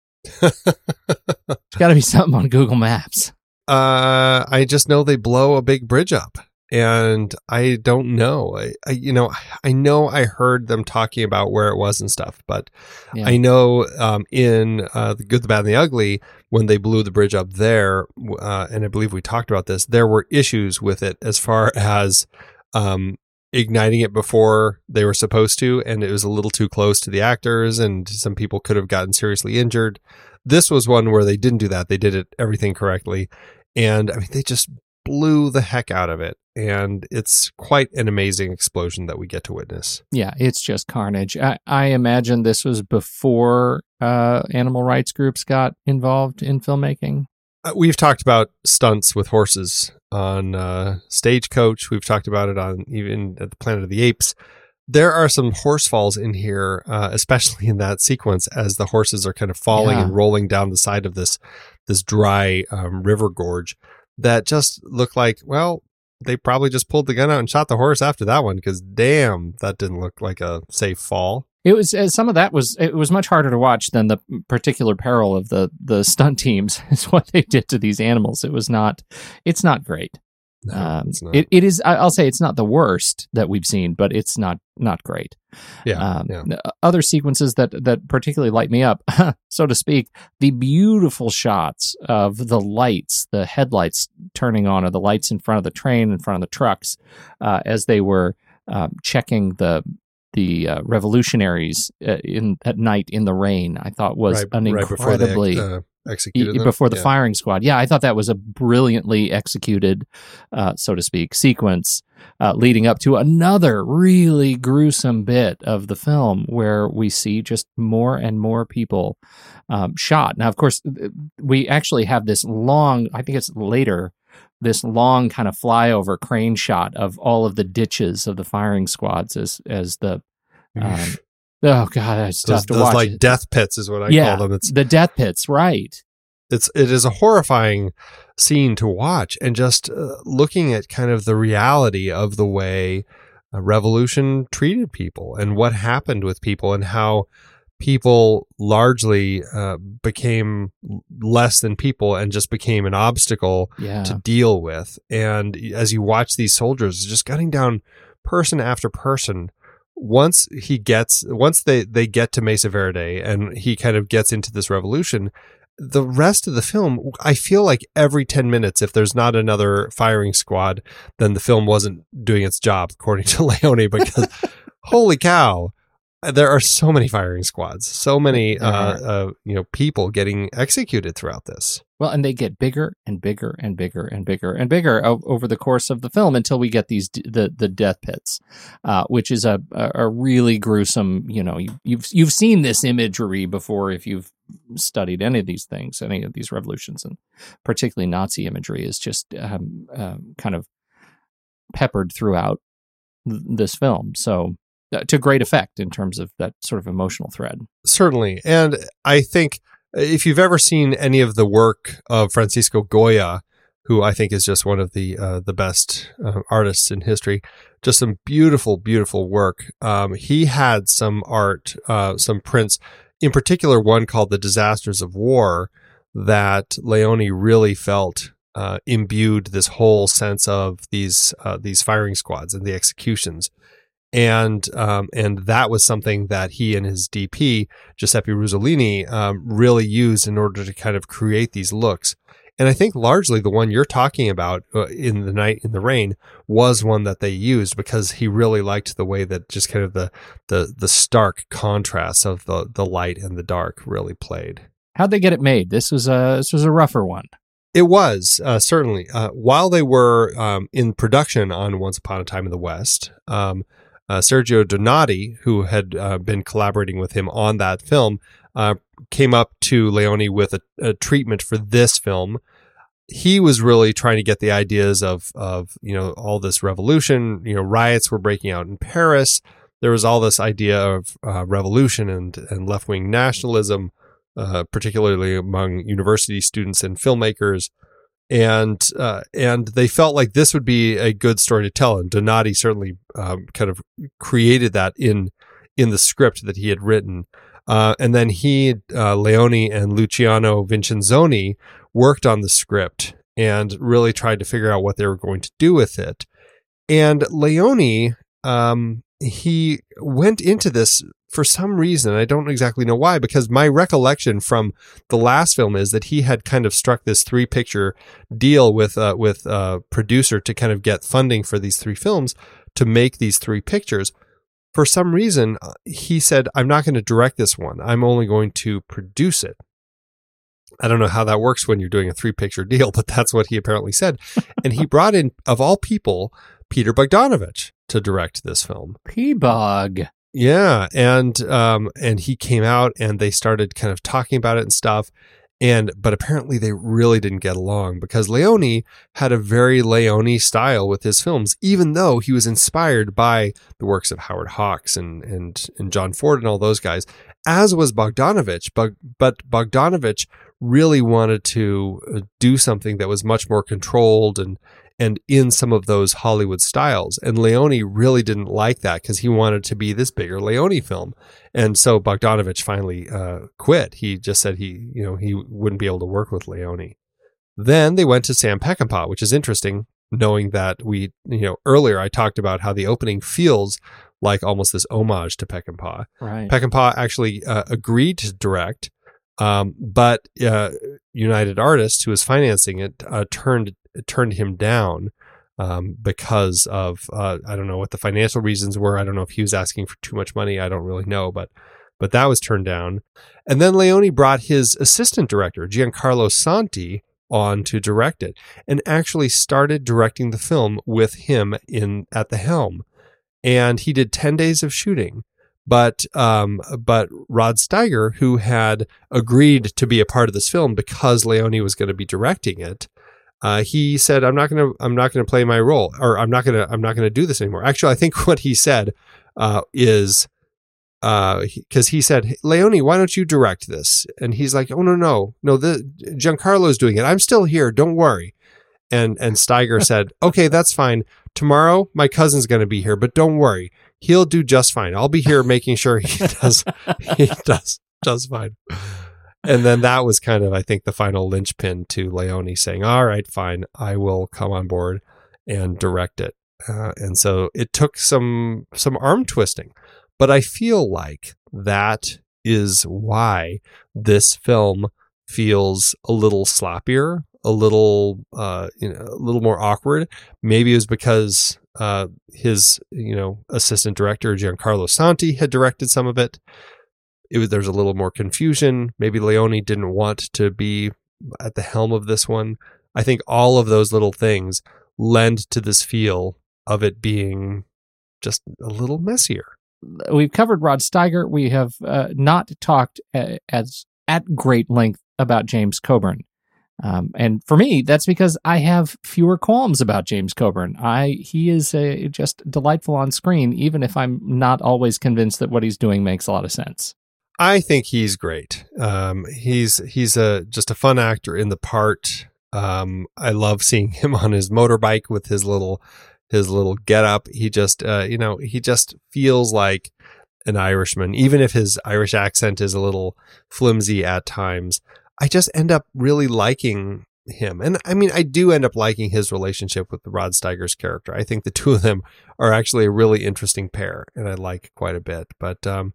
it's got to be something on Google Maps. Uh, I just know they blow a big bridge up, and I don't know. I, I you know, I know I heard them talking about where it was and stuff, but Yeah. I know um, in uh, the Good, the Bad, and the Ugly when they blew the bridge up there, uh, and I believe we talked about this. There were issues with it as far as um, igniting it before they were supposed to, and it was a little too close to the actors, and some people could have gotten seriously injured. This was one where they didn't do that; they did it everything correctly, and I mean they just blew the heck out of it, and it's quite an amazing explosion that we get to witness. Yeah, it's just carnage. I, I imagine this was before uh, animal rights groups got involved in filmmaking. Uh, we've talked about stunts with horses on uh, Stagecoach. We've talked about it on even at the Planet of the Apes. There are some horse falls in here, uh, especially in that sequence as the horses are kind of falling Yeah. and rolling down the side of this this dry um, river gorge that just look like well they probably just pulled the gun out and shot the horse after that one because damn that didn't look like a safe fall. It was uh, some of that was it was much harder to watch than the particular peril of the the stunt teams is what they did to these animals. It was not it's not great. No, um, it, it is I'll say it's not the worst that we've seen, but it's not not great. yeah, Um, yeah. Other sequences that that particularly light me up, so to speak, the beautiful shots of the lights, the headlights turning on, or the lights in front of the train, in front of the trucks, uh, as they were um, checking the the uh, revolutionaries uh, in at night in the rain. I thought was right, an right before they incredibly uh, e- executed them. before the Yeah. firing squad. Yeah, I thought that was a brilliantly executed, uh, so to speak, sequence uh, leading up to another really gruesome bit of the film where we see just more and more people um, shot. Now, of course, we actually have this long, I think it's later. This long kind of flyover crane shot of all of the ditches of the firing squads as as the um, oh god that's those, tough to those watch. like death pits is what I yeah, call them. It's the death pits, right? it's it is a horrifying scene to watch and just uh, looking at kind of the reality of the way a revolution treated people and what happened with people and how people largely uh, became less than people and just became an obstacle Yeah. to deal with. And as you watch these soldiers just gunning down person after person. Once he gets once they they get to Mesa Verde and he kind of gets into this revolution the rest of the film I feel like every 10 minutes if there's not another firing squad then the film wasn't doing its job according to Leone because holy cow there are so many firing squads so many uh, uh you know people getting executed throughout this Well, and they get bigger and bigger and bigger and bigger and bigger o- over the course of the film until we get these d- the the death pits, uh, which is a, a really gruesome. You know, you, you've you've seen this imagery before if you've studied any of these things, any of these revolutions, and particularly Nazi imagery is just um, um, kind of peppered throughout th- this film. So. Uh, to great effect in terms of that sort of emotional thread. certainly. And i think if you've ever seen any of the work of francisco goya who i think is just one of the uh, the best uh, artists in history just some beautiful beautiful work. Um, he had some art uh, some prints in particular one called the disasters of war that leone really felt uh, imbued this whole sense of these uh, these firing squads and the executions and um, and that was something that he and his DP Giuseppe Ruzzolini um, really used in order to kind of create these looks. And I think largely the one you're talking about uh, in the night in the rain was one that they used because he really liked the way that just kind of the the the stark contrast of the the light and the dark really played. How'd they get it made? This was a this was a rougher one. It was uh, certainly uh, while they were um, in production on Once Upon a Time in the West. Um, uh, Sergio Donati, who had uh, been collaborating with him on that film, uh, came up to Leone with a, a, treatment for this film. He was really trying to get the ideas of of you know all this revolution. You know, riots were breaking out in Paris. There was all this idea of uh, revolution and and left wing nationalism, uh, particularly among university students and filmmakers and uh, and they felt like this would be a good story to tell. And Donati certainly um, kind of created that in in the script that he had written. Uh, and then he, uh, Leone, and Luciano Vincenzoni worked on the script and really tried to figure out what they were going to do with it. And Leone, um, he went into this for some reason. I don't exactly know why, because my recollection from the last film is that he had kind of struck this three picture deal with uh, with a producer to kind of get funding for these three films to make these three pictures. For some reason, uh, he said, "I'm not going to direct this one. I'm only going to produce it." I don't know how that works when you're doing a three picture deal, but that's what he apparently said. and he brought in, of all people, Peter Bogdanovich to direct this film. P-Bog. Yeah, and um, and he came out and they started kind of talking about it and stuff. And but apparently they really didn't get along because Leone had a very Leone style with his films, even though he was inspired by the works of Howard Hawks and and and John Ford and all those guys, as was Bogdanovich. But but Bogdanovich really wanted to uh, do something that was much more controlled and and in some of those Hollywood styles. And Leone really didn't like that because he wanted to be this bigger Leone film. And so Bogdanovich finally uh, quit. He just said he, you know, he wouldn't be able to work with Leone. Then they went to Sam Peckinpah, which is interesting, knowing that we, you know, earlier I talked about how the opening feels like almost this homage to Peckinpah. Right. Peckinpah actually uh, agreed to direct, um, but uh, United Artists, who was financing it, uh, turned turned him down um, because of uh, I don't know what the financial reasons were. I don't know if he was asking for too much money. I don't really know, but but that was turned down. And then Leone brought his assistant director Giancarlo Santi on to direct it, and actually started directing the film with him in at the helm. And he did ten days of shooting. But um, but Rod Steiger, who had agreed to be a part of this film because Leone was going to be directing it, uh, he said, "I'm not gonna, I'm not gonna play my role, or I'm not gonna, I'm not gonna do this anymore." Actually, I think what he said uh, is because he, he said, hey, "Leone, why don't you direct this?" And he's like, "Oh no, no, no, the Giancarlo's doing it. I'm still here. Don't worry." And and Steiger said, "Okay, that's fine. Tomorrow, my cousin's going to be here, but don't worry, he'll do just fine. I'll be here making sure he does, he does just fine." and then that was kind of, I think, the final linchpin to Leone saying, "All right, fine, I will come on board and direct it." uh, and so it took some some arm twisting. But I feel like that is why this film feels a little sloppier, a little uh, you know, a little more awkward. Maybe it was because uh, his you know assistant director Giancarlo Santi had directed some of it. It was there's a little more confusion. Maybe Leone didn't want to be at the helm of this one. I think all of those little things lend to this feel of it being just a little messier. We've covered Rod Steiger. We have uh, not talked as at great length about James Coburn. Um, and for me, that's because I have fewer qualms about James Coburn. I he is a, just delightful on screen, even if I'm not always convinced that what he's doing makes a lot of sense. I think he's great. Um, he's he's a just a fun actor in the part. Um, I love seeing him on his motorbike with his little his little get up. He just uh, you know he just feels like an Irishman, even if his Irish accent is a little flimsy at times. I just end up really liking him. And I mean, I do end up liking his relationship with the Rod Steiger's character. I think the two of them are actually a really interesting pair and I like quite a bit. But um,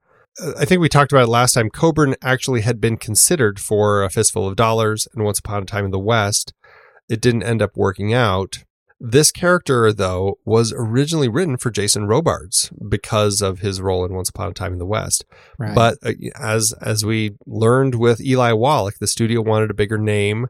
I think we talked about it last time. Coburn actually had been considered for A Fistful of Dollars and Once Upon a Time in the West. It didn't end up working out. This character, though, was originally written for Jason Robards because of his role in Once Upon a Time in the West. Right. But uh, as as we learned with Eli Wallach, the studio wanted a bigger name.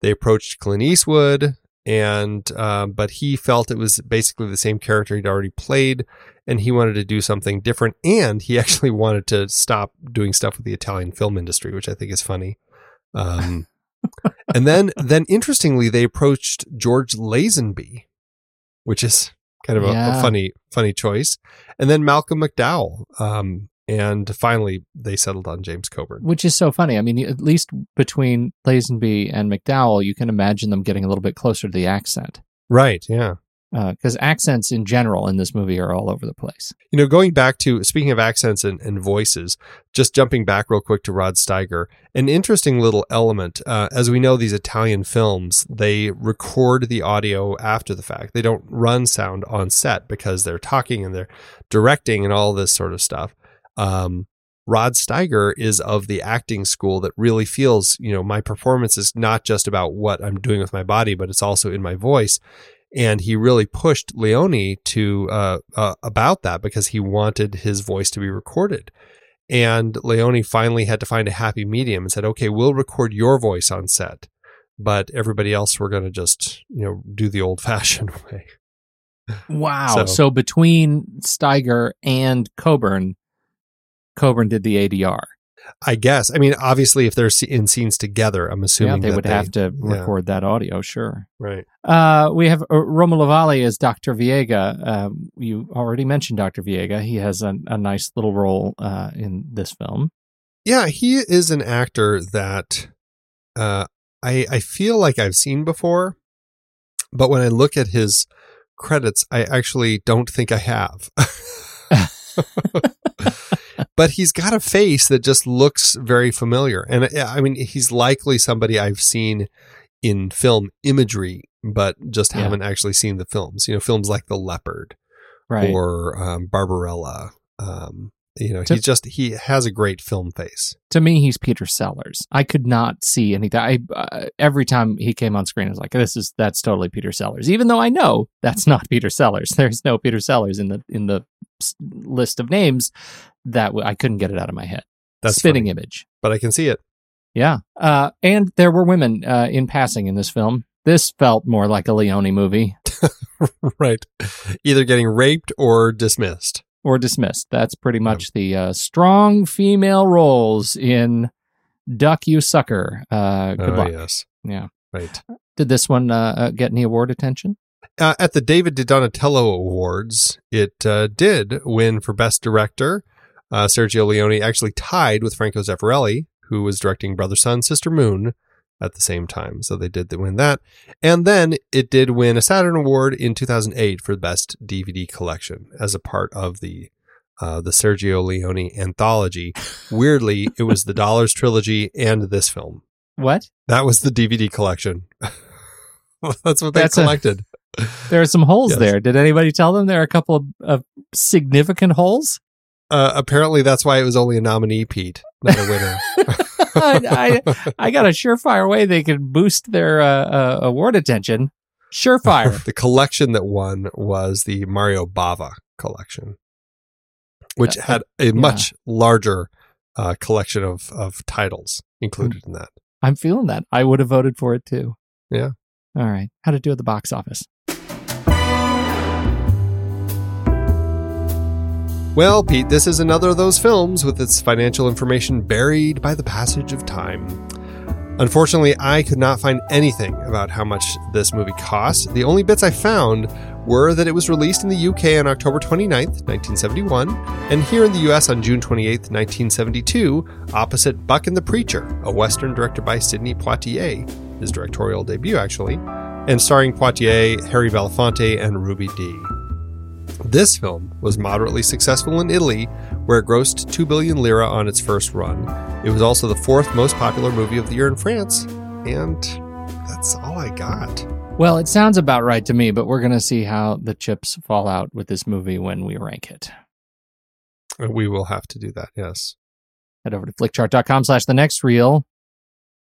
They approached Clint Eastwood, and um, but he felt it was basically the same character he'd already played, and he wanted to do something different. And he actually wanted to stop doing stuff with the Italian film industry, which I think is funny. Um, and then then interestingly, they approached George Lazenby, which is kind of a, Yeah. a funny funny choice. And then Malcolm McDowell. Um, and finally, they settled on James Coburn. Which is so funny. I mean, at least between Lazenby and McDowell, you can imagine them getting a little bit closer to the accent. Right? Yeah. Because accents in general in this movie are all over the place. You know, going back to speaking of accents and, and voices, just jumping back real quick to Rod Steiger, an interesting little element. Uh, as we know, these Italian films, they record the audio after the fact. They don't run sound on set because they're talking and they're directing and all this sort of stuff. Um, Rod Steiger is of the acting school that really feels, you know, my performance is not just about what I'm doing with my body, but it's also in my voice and he really pushed Leone to uh, uh, about that because he wanted his voice to be recorded. And Leone finally had to find a happy medium and said, "Okay, we'll record your voice on set, but everybody else we're going to just you know do the old fashioned way." Wow. So- So, between Steiger and Coburn, Coburn did the ADR. I guess. I mean, obviously, if they're in scenes together, I'm Yeah, assuming they that would have to yeah. record that audio, sure. Right. Uh, we have uh, Romolo Valli as Dr. Villega. Um, you already mentioned Dr. Villega. He has a, a nice little role uh, in this film. Yeah, he is an actor that uh, I I feel like I've seen before, but when I look at his credits, I actually don't think I have. but he's got a face that just looks very familiar, and I mean, he's likely somebody I've seen in film imagery, but just Yeah. haven't actually seen the films. You know, films like The Leopard Right. or um, Barbarella. Um, you know, To- he just he has a great film face. to me, he's Peter Sellers. I could not see anything. I uh, every time he came on screen, I was like, "This is that's totally Peter Sellers." Even though I know that's not Peter Sellers. There's no Peter Sellers in the in the list of names. That w- I couldn't get it out of my head. That's spitting funny. image. but I can see it. Yeah. Uh, and there were women uh, in passing in this film. This felt more like a Leone movie right. Either getting raped or dismissed. or dismissed. That's pretty much the uh, strong female roles in Duck You Sucker. Uh, good oh, luck. yes. Yeah. Right. Did this one uh, uh, get any award attention? Uh, at the David di Donatello Awards, it uh, did win for Best Director. Uh, Sergio Leone actually tied with Franco Zeffirelli, who was directing Brother Sun, Sister Moon at the same time. So they did win that. And then it did win a Saturn Award in 2008 for Best DVD Collection as a part of the uh, the Sergio Leone anthology. Weirdly, it was the Dollars trilogy and this film. What? That was the DVD collection. That's what they That's a- collected. There are some holes Yes. there. Did anybody tell them there are a couple of, of significant holes? Uh, apparently, that's why it was only a nominee, Pete, not a winner. I, I, I got a surefire way they can boost their uh, uh, award attention. Surefire. the collection that won was the Mario Bava collection, which Uh, had a much larger uh, collection of, of titles included in that. I'm feeling that. I would have voted for it too. Yeah. All right. How to do at the box office. Well, Pete, this is another of those films with its financial information buried by the passage of time. Unfortunately, I could not find anything about how much this movie cost. The only bits I found were that it was released in the UK on October 29th, 1971, and here in the US on June 28th, 1972, opposite Buck and the Preacher, a Western directed by Sidney Poitier, his directorial debut actually, and starring Poitier, Harry Belafonte, and Ruby Dee. This film was moderately successful in Italy, where it grossed 2 billion lira on its first run. It was also the fourth most popular movie of the year in France, and that's all I got. Well, it sounds about right to me, but we're going to see how the chips fall out with this movie when we rank it. We will have to do that, yes. Head over to flickchart.com slash the next reel,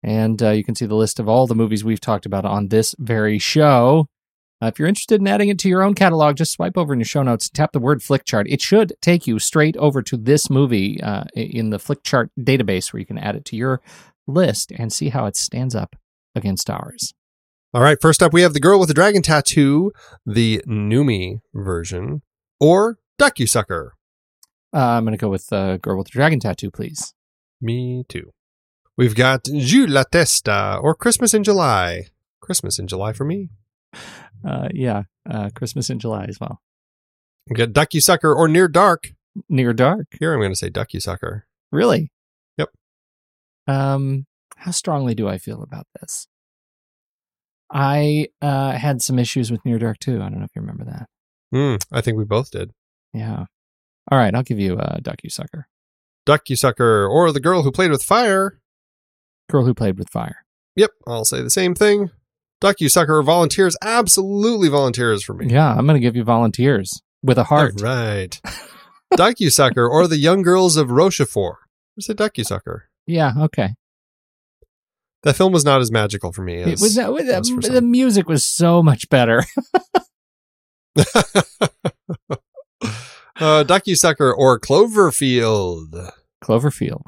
and uh, you can see the list of all the movies we've talked about on this very show. Uh, if you're interested in adding it to your own catalog, just swipe over in your show notes, tap the word Flickchart. It should take you straight over to this movie uh, in the Flickchart database where you can add it to your list and see how it stands up against ours. All right, first up, we have The Girl with the Dragon Tattoo, the Noomi version, or Duck-You-Sucker. Uh, I'm going to go with uh, Girl with the Dragon Tattoo, please. Me too. We've got Giù la testa, or Christmas in July. Christmas in July for me. Uh, yeah, uh, Christmas in July as well. We got Duck-You-Sucker, or Near Dark. Near Dark. Here I'm going to say Duck-You-Sucker. Really? Yep. Um, how strongly do I feel about this? I uh, had some issues with Near Dark too. I don't know if you remember that. Hmm, I think we both did. Yeah. All right, I'll give you uh, Duck You Sucker. Duck-You-Sucker, or The Girl Who Played with Fire. Girl Who Played with Fire. Yep, I'll say the same thing. Duck-You-Sucker, or Volunteers, absolutely volunteers for me. Yeah, I'm going to give you Volunteers with a heart. All right. Duck-You-Sucker, or The Young Girls of Rochefort. I say Duck-You-Sucker. Yeah, okay. That film was not as magical for me as It was, for the some. music was so much better. uh, Duck-You-Sucker or Cloverfield. Cloverfield.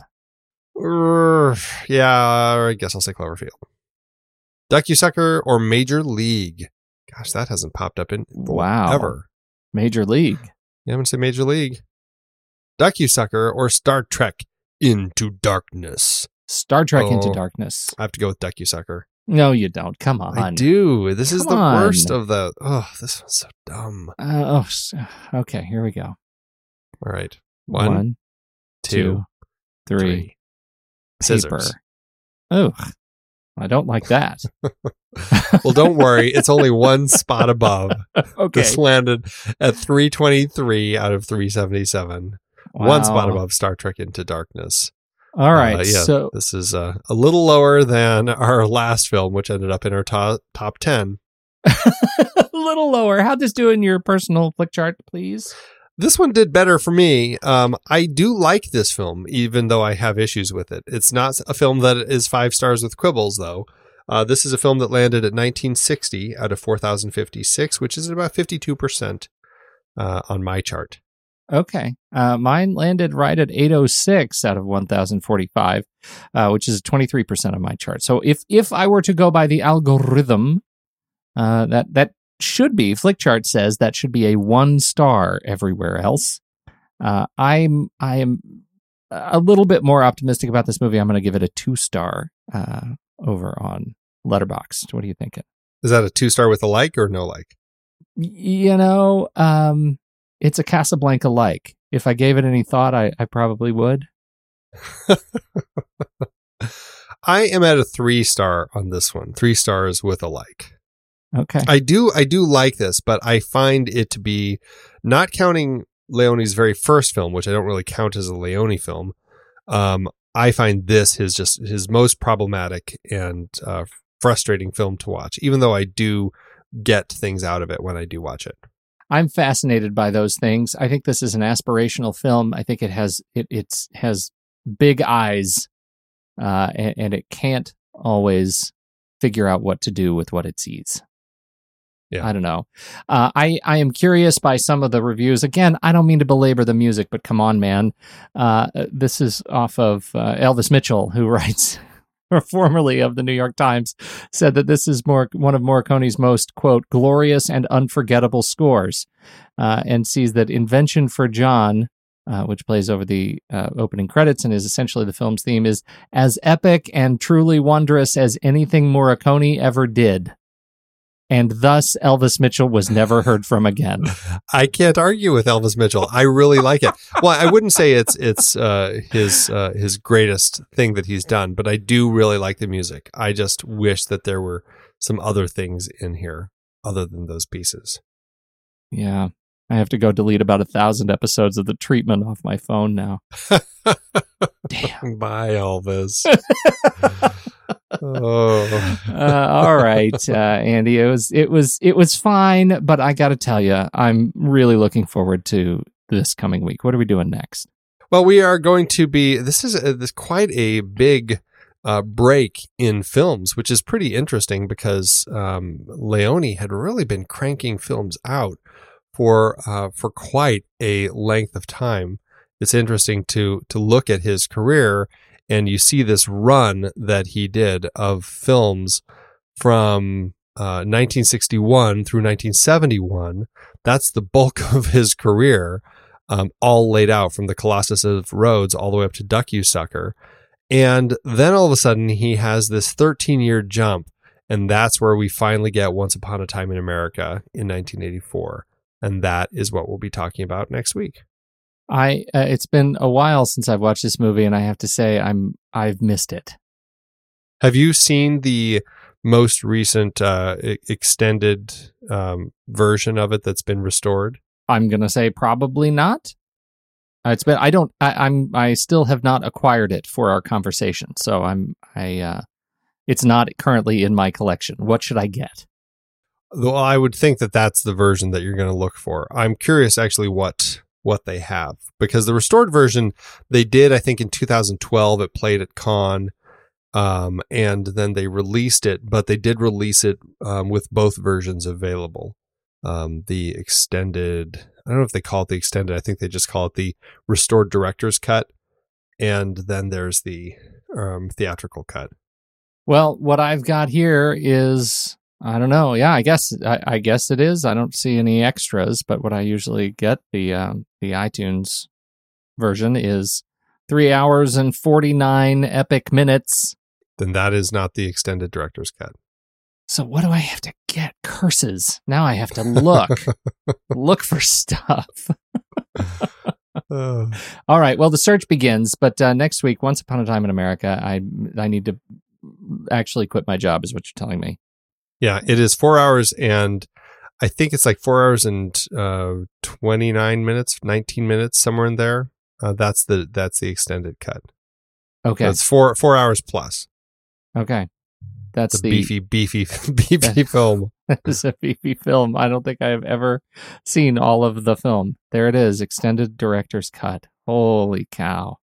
Yeah, I guess I'll say Cloverfield. Duck-You-Sucker or Major League. Gosh, that hasn't popped up in Wow. ever. Major League. Yeah, I'm going to say Major League. Duck-You-Sucker or Star Trek Into Darkness. Star Trek Into Oh. Darkness. I have to go with Duck-You-Sucker. No, you don't. Come on. I do. This is the on. worst of the. Oh, this one's so dumb. Uh, oh, okay, here we go. All right. One, One, two, two, three. three. Scissors. Paper. Oh, I don't like that. Well, don't worry. It's only one spot above. okay. This landed at 323 out of 377. One spot above Star Trek Into Darkness. All right. Uh, yeah, So this is uh, a little lower than our last film, which ended up in our top top 10. a little lower. How'd this do in your personal flick chart, please? This one did better for me. Um, I do like this film, even though I have issues with it. It's not a film that is five stars with quibbles, though. Uh, this is a film that landed at 1960 out of 4,056, which is about 52% uh, on my chart. Okay. Uh, mine landed right at 806 out of 1045, uh, which is 23% of my chart. So if if I were to go by the algorithm, uh, that that should be Flickchart says that should be a one star everywhere else. Uh, I'm I am a little bit more optimistic about this movie. I'm going to give it a two star uh, over on Letterboxd. What are you thinking? Is that a two star with a like or no like? You know, um, it's a Casablanca like. If I gave it any thought, I, I probably would. I am at a three star on this one. Three stars with a like. Okay. I do I do like this, but I find it to be not counting Leone's very first film, which I don't really count as a Leone film. Um, I find this his just his most problematic and uh, frustrating film to watch. Even though I do get things out of it when I do watch it. I'm fascinated by those things. I think this is an aspirational film. I think it has it it's has big eyes, uh, and, and it can't always figure out what to do with what it sees. Yeah. I don't know. Uh, I I am curious by some of the reviews. Again, I don't mean to belabor the music, but come on, man. Uh, this is off of uh, Elvis Mitchell, who writes, or formerly of the New York Times, said that this is more one of Morricone's most quote glorious and unforgettable scores, uh, and sees that "Invention for John." Uh, which plays over the uh, opening credits and is essentially the film's theme, is as epic and truly wondrous as anything Morricone ever did and thus Elvis Mitchell was never heard from again. I can't argue with Elvis Mitchell. I really like it. Well, I wouldn't say it's it's uh, his uh, his greatest thing that he's done, but I do really like the music. I just wish that there were some other things in here other than those pieces. Yeah. I have to go delete about a thousand episodes of the treatment off my phone now. Damn. Bye, Elvis. oh. uh, all right, uh, Andy. It was it was it was fine, but I got to tell you, I'm really looking forward to this coming week. What are we doing next? Well, we are going to be. This is a, this quite a big uh, break in films, which is pretty interesting because um, Leone had really been cranking films out for uh, for quite a length of time. It's interesting to to look at his career and you see this run that he did of films from uh, 1961 through 1971. That's the bulk of his career, um, all laid out from the Colossus of Rhodes all the way up to Duck You Sucker. And then all of a sudden, he has this 13 year jump. And that's where we finally get Once Upon a Time in America in 1984. And that is what we'll be talking about next week. I uh, it's been a while since I've watched this movie, and I have to say I'm I've missed it. Have you seen the most recent uh, extended um, version of it that's been restored? I'm gonna say probably not. Uh, it's been I don't I, I'm I still have not acquired it for our conversation, so I'm I uh, it's not currently in my collection. What should I get? Well, I would think that that's the version that you're going to look for. I'm curious actually what what they have. Because the restored version they did I think in 2012 it played at Cannes um, and then they released it but they did release it um, with both versions available. Um, the extended I don't know if they call it the extended I think they just call it the restored director's cut and then there's the um, theatrical cut. Well what I've got here is I don't know. Yeah, I guess I, I, guess it is. I don't see any extras, but what I usually get the um, the iTunes version is three hours and forty nine epic minutes. Then that is not the extended director's cut. So what do I have to get? Curses. Now I have to look look for stuff. oh. All right. Well, the search begins, but uh, next week, Once Upon a Time in America, I I need to actually quit my job, is what you're telling me. Yeah, it is four hours and I think it's like four hours and uh, 29 minutes, 19 minutes, somewhere in there. Uh, that's the that's the extended cut. Okay, it's four four hours plus. Okay, that's the, the beefy beefy beefy film. That is a beefy film. I don't think I have ever seen all of the film. There it is, extended director's cut. Holy cow!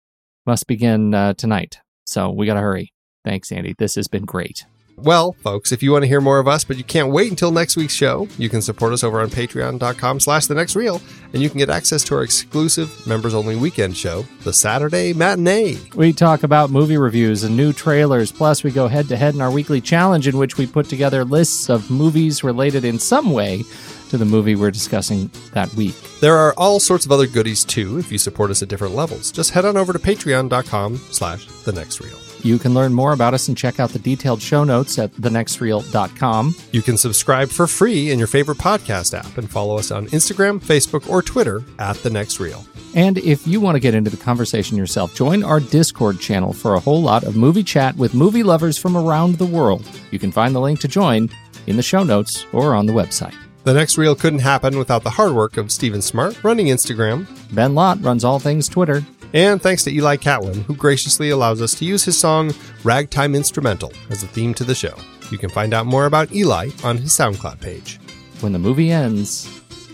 Must begin uh, tonight. So we got to hurry. Thanks, Andy. This has been great. Well, folks, if you want to hear more of us, but you can't wait until next week's show, you can support us over on patreon.com slash the next reel, and you can get access to our exclusive members only weekend show, the Saturday Matinee. We talk about movie reviews and new trailers, plus we go head to head in our weekly challenge in which we put together lists of movies related in some way to the movie we're discussing that week. There are all sorts of other goodies too if you support us at different levels. Just head on over to patreon.com slash the next reel. You can learn more about us and check out the detailed show notes at thenextreel.com. You can subscribe for free in your favorite podcast app and follow us on Instagram, Facebook, or Twitter at The Next Reel. And if you want to get into the conversation yourself, join our Discord channel for a whole lot of movie chat with movie lovers from around the world. You can find the link to join in the show notes or on the website. The next reel couldn't happen without the hard work of Stephen Smart running Instagram. Ben Lott runs all things Twitter. And thanks to Eli Catlin, who graciously allows us to use his song Ragtime Instrumental as a theme to the show. You can find out more about Eli on his SoundCloud page. When the movie ends,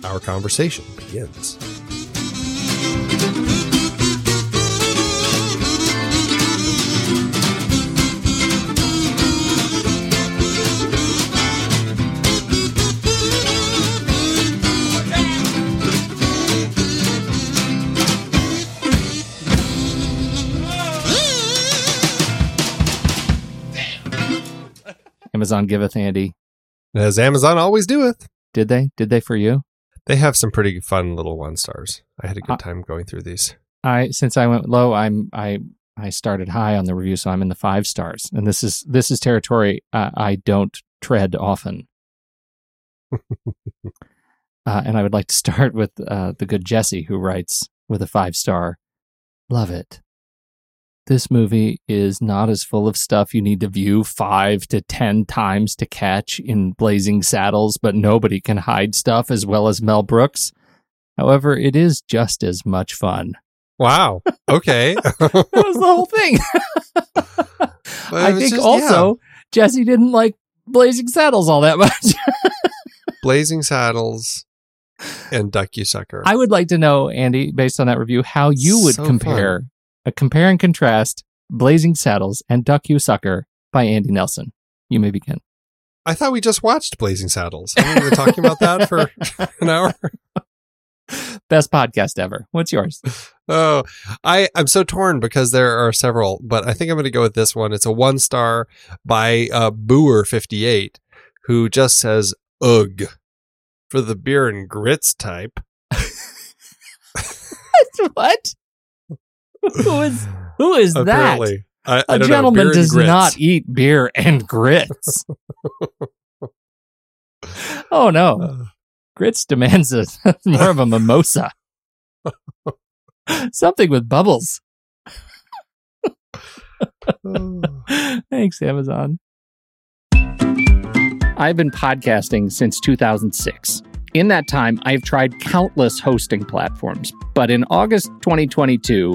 Our conversation begins. Amazon giveth Andy. As Amazon always doeth. Did they? Did they for you? They have some pretty fun little one stars. I had a good Uh, time going through these. I since I went low, I'm I I started high on the review, so I'm in the five stars, and this is this is territory uh, I don't tread often. uh, and I would like to start with uh, the good Jesse, who writes with a five star. Love it. This movie is not as full of stuff you need to view five to ten times to catch in Blazing Saddles, but nobody can hide stuff as well as Mel Brooks. However, it is just as much fun. Wow. Okay. That was the whole thing. I think just- also Jesse didn't like Blazing Saddles all that much. Blazing Saddles and Duck You Sucker. I would like to know, Andy, based on that review, how you would So compare a compare and contrast Blazing Saddles and Duck You Sucker by Andy Nelson. You may begin. I thought we just watched Blazing Saddles. We were talking about that for an hour? Best podcast ever. What's yours? Oh, I I'm so torn because there are several, but I think I'm going to go with this one. It's a one star by uh, Booer58, who just says "ugh" for the beer and grits type. what? Who is who is that? Apparently, I, I A don't know, gentleman does not eat beer and grits. oh no. Uh, Grits demands a, more of a mimosa. Something with bubbles. Thanks, Amazon. I've been podcasting since 2006. In that time, I've tried countless hosting platforms, but in August 2022,